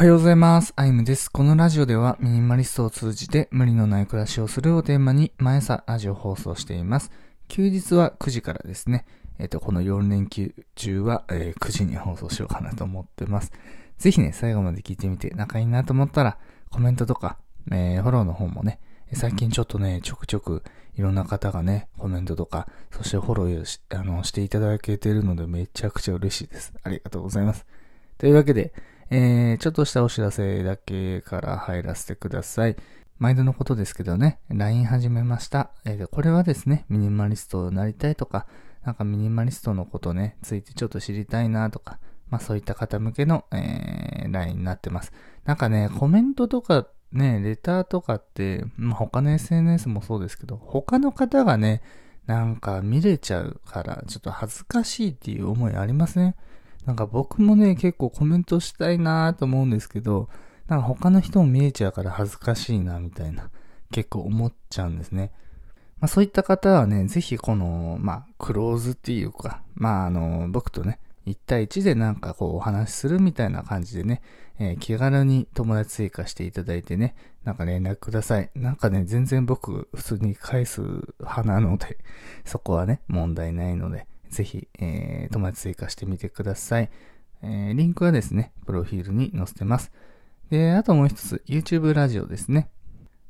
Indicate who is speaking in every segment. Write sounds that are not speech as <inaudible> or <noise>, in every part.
Speaker 1: はようございます。アイムです。このラジオではミニマリストを通じて無理のない暮らしをするをテーマに毎朝ラジオ放送しています。休日は9時からですね。えっ、と、この4連休中は、えー9時に放送しようかなと思ってます。ぜひね、最後まで聞いてみて仲いいなと思ったらコメントとか、えーフォローの方もね、最近ちょっとね、ちょくちょくいろんな方がね、コメントとか、そしてフォローしあのしていただけてるのでめちゃくちゃ嬉しいです。ありがとうございます。というわけで、えー、ちょっとしたお知らせだけから入らせてください。毎度のことですけどね、LINE 始めました。えーこれはですね、ミニマリストになりたいとか、なんかミニマリストのことね、ついてちょっと知りたいなとか、まあそういった方向けの、えー、LINE になってます。なんかね、コメントとかね、レターとかって、まあ他の SNS もそうですけど、他の方がね、なんか見れちゃうから、ちょっと恥ずかしいっていう思いありますね。なんか僕もね、結構コメントしたいなと思うんですけど、なんか他の人も見えちゃうから恥ずかしいなみたいな、結構思っちゃうんですね。まあそういった方はね、ぜひこの、まあクローズっていうか、まああの、僕とね、1対1でなんかこうお話しするみたいな感じでね、えー気軽に友達追加していただいてね、なんか連絡ください。なんかね、全然僕普通に返す派なので、そこはね、問題ないので、ぜひ、えー友達追加してみてください。えーリンクはですね、プロフィールに載せてます。で、あともう一つ、YouTube ラジオですね。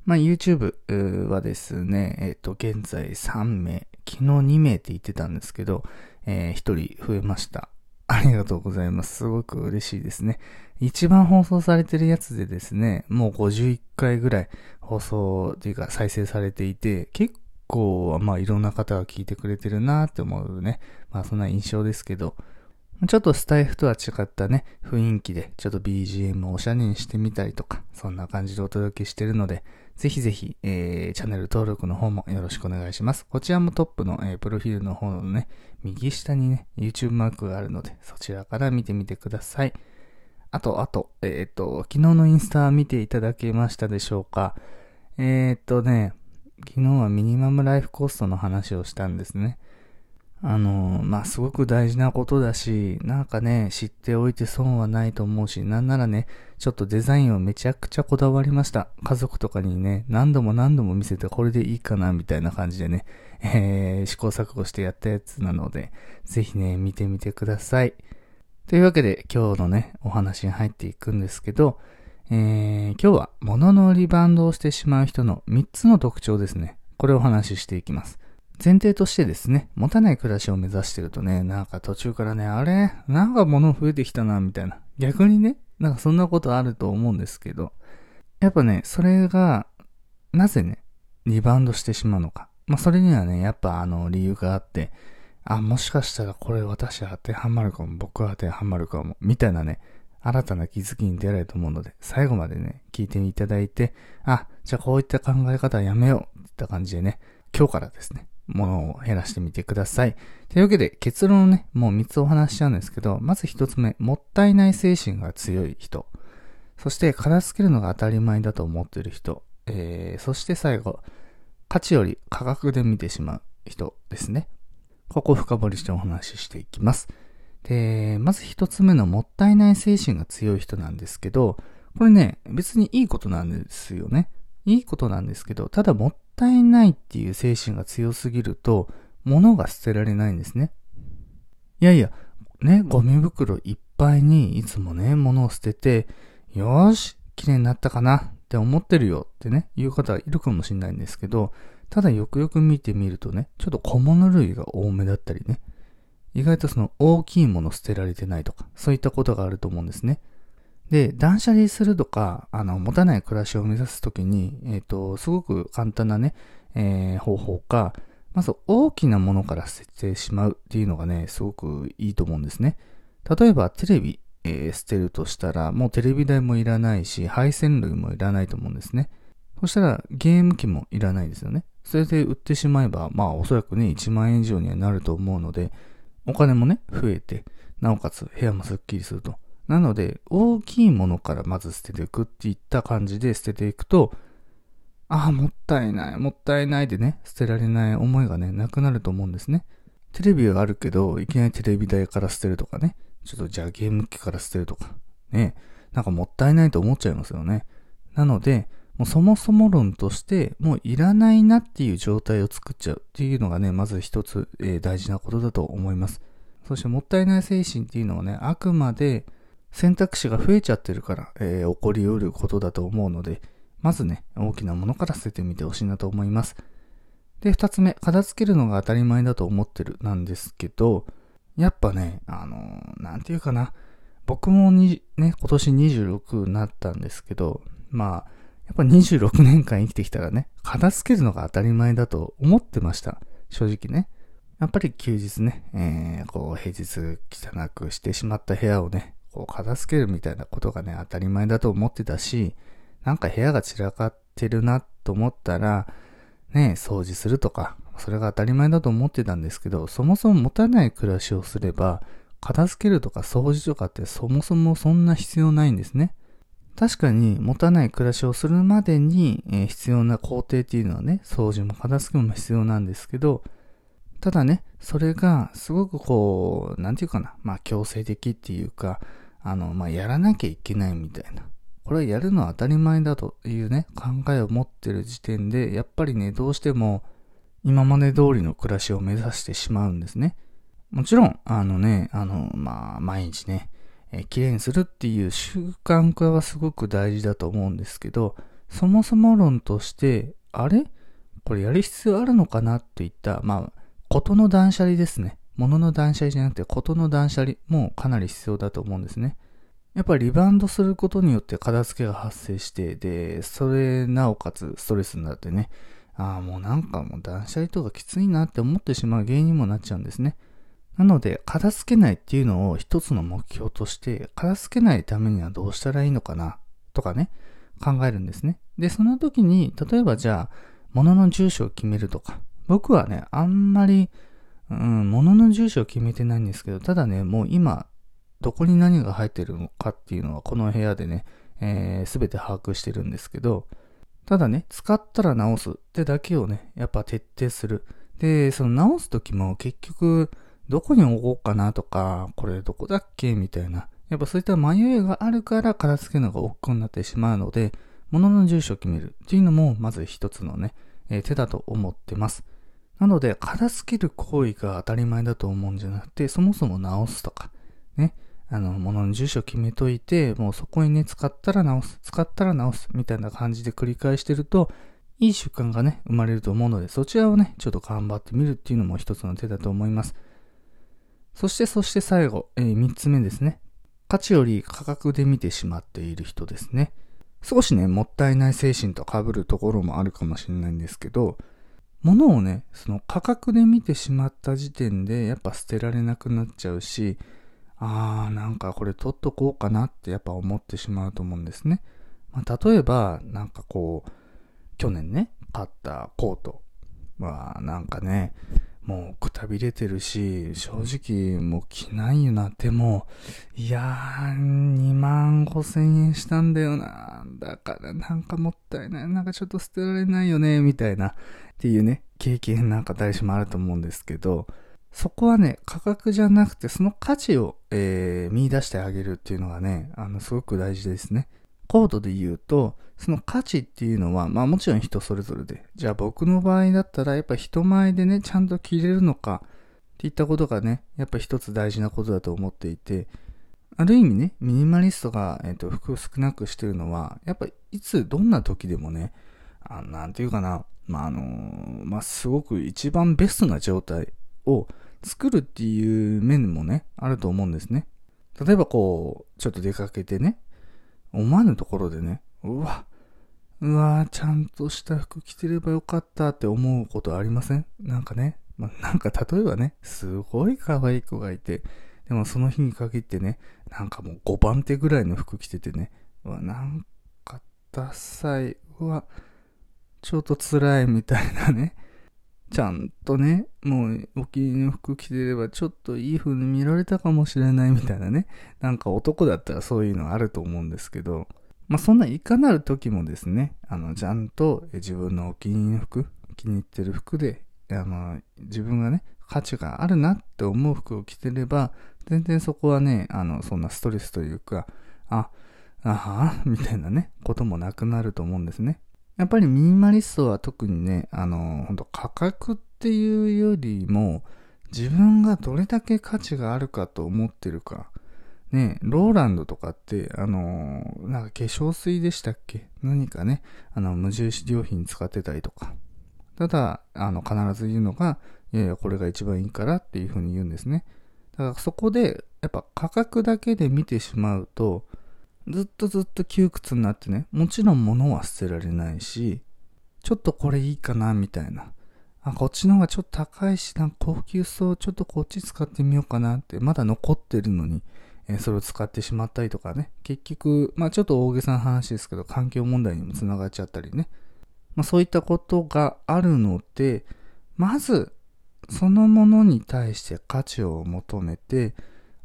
Speaker 1: まあ、YouTube はですね、えっ、と、現在3名、昨日2名って言ってたんですけど、えー1人増えました。ありがとうございます。すごく嬉しいですね。一番放送されてるやつでですね、もう51回ぐらい放送っていうか再生されていて、結構、まあいろんな方が聞いてくれてるなって思うね。まあそんな印象ですけど、ちょっとスタイフとは違ったね、雰囲気で、ちょっと BGM をおしゃれにしてみたりとか、そんな感じでお届けしてるので、ぜひぜひ、えー、チャンネル登録の方もよろしくお願いします。こちらもトップの、えープロフィールの方のね、右下にね、YouTube マークがあるので、そちらから見てみてください。あと、あと、えっ、と、昨日のインスタ見ていただけましたでしょうかえっ、とね、昨日はミニマムライフコストの話をしたんですね。あの、まあ、すごく大事なことだし、なんかね、知っておいて損はないと思うし、なんならね、ちょっとデザインをめちゃくちゃこだわりました。家族とかにね、何度も何度も見せてこれでいいかな、みたいな感じでね、えー、試行錯誤してやったやつなので、ぜひね、見てみてください。というわけで、今日のね、お話に入っていくんですけど、えー、今日は物のリバウンドをしてしまう人の3つの特徴ですね。これをお話ししていきます。前提としてですね、持たない暮らしを目指してるとね、なんか途中からね、あれ？なんか物増えてきたな、みたいな。逆にね、なんかそんなことあると思うんですけど、やっぱね、それが、なぜね、リバウンドしてしまうのか。まあ、それにはね、やっぱあの理由があって、あ、もしかしたらこれ私当てはまるかも、僕は当てはまるかも、みたいなね、新たな気づきに出られると思うので、最後までね、聞いていただいて、あ、じゃあこういった考え方はやめよう、っていった感じでね、今日からですね、物を減らしてみてください。というわけで、結論をね、もう3つお話ししちゃうんですけど、まず1つ目、もったいない精神が強い人。そして、片付けるのが当たり前だと思っている人。えー、そして最後、価値より価格で見てしまう人ですね。ここを深掘りしてお話ししていきます。で、まず一つ目のもったいない精神が強い人なんですけど、これね、別にいいことなんですよね。いいことなんですけど、ただもったいないっていう精神が強すぎると、物が捨てられないんですね。いやいや、ね、ゴミ袋いっぱいにいつもね、物を捨てて、よーし、綺麗になったかなって思ってるよってね、いう方いるかもしれないんですけど、ただよくよく見てみるとね、ちょっと小物類が多めだったりね、意外とその大きいもの捨てられてないとか、そういったことがあると思うんですね。で、断捨離するとか、あの、持たない暮らしを目指すときに、えっ、と、すごく簡単なね、えー方法か、まず大きなものから捨ててしまうっていうのがね、すごくいいと思うんですね。例えば、テレビ、えー捨てるとしたら、もうテレビ台もいらないし、配線類もいらないと思うんですね。そしたら、ゲーム機もいらないですよね。それで売ってしまえば、まあ、おそらくね、1万円以上にはなると思うので、お金もね、増えて、なおかつ部屋もスッキリすると。なので、大きいものからまず捨てていくっていった感じで捨てていくと、ああ、もったいない、もったいないでね、捨てられない思いがね、なくなると思うんですね。テレビがあるけど、いきなりテレビ台から捨てるとかね、ちょっとじゃあゲーム機から捨てるとか、ね、なんかもったいないと思っちゃいますよね。なので、もうそもそも論として、もういらないなっていう状態を作っちゃうっていうのがね、まず一つ、えー、大事なことだと思います。そしてもったいない精神っていうのはね、あくまで選択肢が増えちゃってるから、えー、起こり得ることだと思うので、まずね、大きなものから捨ててみてほしいなと思います。で、二つ目、片付けるのが当たり前だと思ってるなんですけど、やっぱね、あのー、なんていうかな、僕もに、ね、今年26になったんですけど、まあ、やっぱ26年間生きてきたらね、片付けるのが当たり前だと思ってました。正直ね。やっぱり休日ね、えー、こう、平日汚くしてしまった部屋をね、こう、片付けるみたいなことがね、当たり前だと思ってたし、なんか部屋が散らかってるなと思ったら、ね、掃除するとか、それが当たり前だと思ってたんですけど、そもそも持たない暮らしをすれば、片付けるとか掃除とかってそもそもそんな必要ないんですね。確かに持たない暮らしをするまでに、え必要な工程っていうのはね、掃除も片付けも必要なんですけど、ただね、それがすごくこう、なんていうかな、まあ強制的っていうか、あの、まあやらなきゃいけないみたいな。これはやるのは当たり前だというね、考えを持ってる時点で、やっぱりね、どうしても今まで通りの暮らしを目指してしまうんですね。もちろん、あのね、あの、まあ、毎日ね、え、綺麗にするっていう習慣化はすごく大事だと思うんですけど、そもそも論として、あれ？これやる必要あるのかなっていった、まあ、ことの断捨離ですね。物の断捨離じゃなくて、ことの断捨離もかなり必要だと思うんですね。やっぱりリバウンドすることによって片付けが発生して、で、それなおかつストレスになってね、ああ、もうなんかもう断捨離とかきついなって思ってしまう原因にもなっちゃうんですね。なので、片付けないっていうのを一つの目標として、片付けないためにはどうしたらいいのかな、とかね、考えるんですね。で、その時に、例えばじゃあ、物の住所を決めるとか、僕はね、あんまり、うん、物の住所を決めてないんですけど、ただね、もう今、どこに何が入ってるのかっていうのはこの部屋でね、えー、全て把握してるんですけど、ただね、使ったら直すってだけをね、やっぱ徹底する。で、その直すときも結局、どこに置こうかなとか、これどこだっけ？みたいな。やっぱそういった迷いがあるから片付けるのが億劫になってしまうので、物の住所を決めるっていうのも、まず一つのね、えー、手だと思ってます。なので、片付ける行為が当たり前だと思うんじゃなくて、そもそも直すとか、ね、あの、物の住所決めといて、もうそこにね、使ったら直す、使ったら直す、みたいな感じで繰り返してると、いい習慣がね、生まれると思うので、そちらをね、ちょっと頑張ってみるっていうのも一つの手だと思います。そして、そして最後、えー、三つ目ですね。価値より価格で見てしまっている人ですね。少しね、もったいない精神と被るところもあるかもしれないんですけど、物をね、その価格で見てしまった時点で、やっぱ捨てられなくなっちゃうし、あー、なんかこれ取っとこうかなってやっぱ思ってしまうと思うんですね。まあ、例えば、なんかこう、去年ね、買ったコートは、なんかね、もうくたびれてるし、正直もう着ないよな。でも、いやー、2万5千円したんだよな。だからなんかもったいない。なんかちょっと捨てられないよね、みたいな。っていうね、経験なんか誰しもあると思うんですけど、そこはね、価格じゃなくて、その価値を、えー、見出してあげるっていうのがね、あの、すごく大事ですね。コードで言うと、その価値っていうのは、まあもちろん人それぞれで。じゃあ僕の場合だったら、やっぱ人前でね、ちゃんと着れるのか、っていったことがね、やっぱ一つ大事なことだと思っていて、ある意味ね、ミニマリストが、えっ、ー、と、服を少なくしてるのは、やっぱいつ、どんな時でもね、あなんていうかな、まあ、あのー、まあ、すごく一番ベストな状態を作るっていう面もね、あると思うんですね。例えばこう、ちょっと出かけてね、思わぬところでね、うわ、うわちゃんとした服着てればよかったって思うことありません？なんかね、まあ、なんか例えばね、すごい可愛い子がいて、でもその日に限ってね、なんかもう5番手ぐらいの服着ててね、うわ、なんかダサい、うわ、ちょっと辛いみたいなね、ちゃんとね、もうお気に入りの服着てればちょっといい風に見られたかもしれないみたいなね。なんか男だったらそういうのあると思うんですけど、まあそんないかなる時もですね、あの、ちゃんと自分のお気に入りの服、気に入ってる服で、あの、自分がね、価値があるなって思う服を着てれば、全然そこはね、あの、そんなストレスというか、あ、ああ、みたいなね、こともなくなると思うんですね。やっぱりミニマリストは特にね、あの、本当価格っていうよりも、自分がどれだけ価値があるかと思ってるか。ね、ローランドとかって、あの、なんか化粧水でしたっけ？何かね、あの、無印良品使ってたりとか。ただ、あの、必ず言うのが、いやいや、これが一番いいからっていうふうに言うんですね。だからそこで、やっぱ価格だけで見てしまうと、ずっとずっと窮屈になってね、もちろん物は捨てられないし、ちょっとこれいいかな、みたいな。あ、こっちの方がちょっと高いし、なんか高級そう、ちょっとこっち使ってみようかなって、まだ残ってるのに、えー、それを使ってしまったりとかね。結局、まあちょっと大げさな話ですけど、環境問題にもつながっちゃったりね。まあそういったことがあるので、まず、そのものに対して価値を求めて、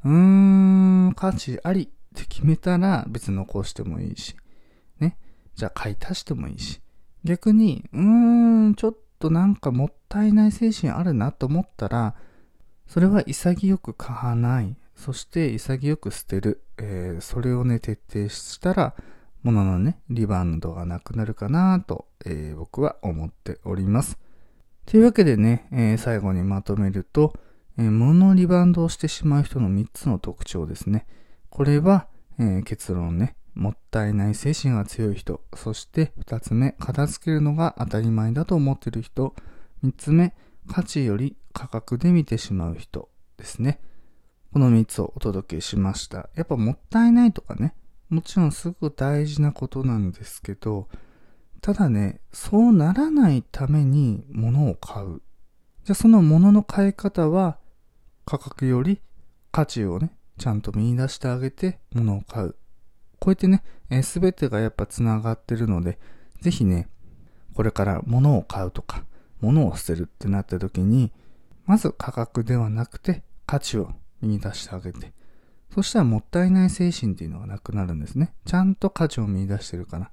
Speaker 1: うーん、価値ありって決めたら別に残してもいいし、ね。じゃあ買い足してもいいし。逆に、うーん、ちょっとなんかもったいない精神あるなと思ったら、それは潔く買わない。そして潔く捨てる。えー、それをね、徹底したら、物のね、リバウンドがなくなるかなと、えー、僕は思っております。というわけでね、えー、最後にまとめると、えー、物のリバウンドをしてしまう人の3つの特徴ですね。これは、えー、結論ね、もったいない精神が強い人。そして2つ目、片付けるのが当たり前だと思ってる人。3つ目、価値より価格で見てしまう人ですね。この3つをお届けしました。やっぱもったいないとかね、もちろんすごく大事なことなんですけど、ただね、そうならないために物を買う。じゃあその物の買い方は価格より価値をね、ちゃんと見出してあげて物を買う。こうやってね、す、え、べ、てがやっぱ繋がってるので、ぜひね、これから物を買うとか、物を捨てるってなった時に、まず価格ではなくて価値を見出してあげて、そしたらもったいない精神っていうのがなくなるんですね。ちゃんと価値を見出してるから。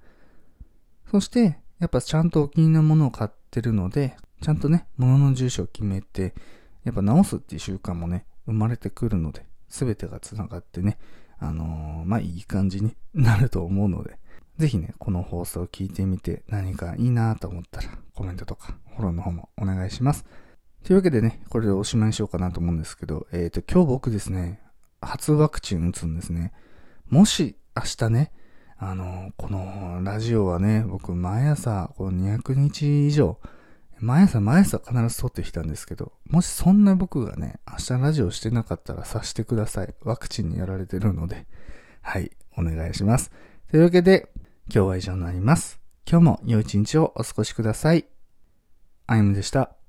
Speaker 1: そして、やっぱちゃんとお気に入りのものを買ってるので、ちゃんとね、物の住所を決めて、やっぱ直すっていう習慣もね、生まれてくるので、すべてが繋がってね、あのー、まあ、いい感じに <laughs> なると思うので、ぜひね、この放送を聞いてみて何かいいなと思ったら、コメントとか、フォローの方もお願いします。というわけでね、これでおしまいにしようかなと思うんですけど、えっ、ー、と、今日僕ですね、初ワクチン打つんですね。もし明日ね、あの、このラジオはね、僕毎朝この200日以上、毎朝毎朝必ず撮ってきたんですけど、もしそんな僕がね、明日ラジオしてなかったら察してください。ワクチンにやられてるので。はい、お願いします。というわけで、今日は以上になります。今日も良い一日をお過ごしください。アイムでした。